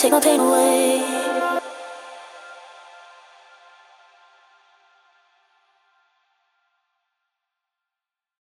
take my pain away.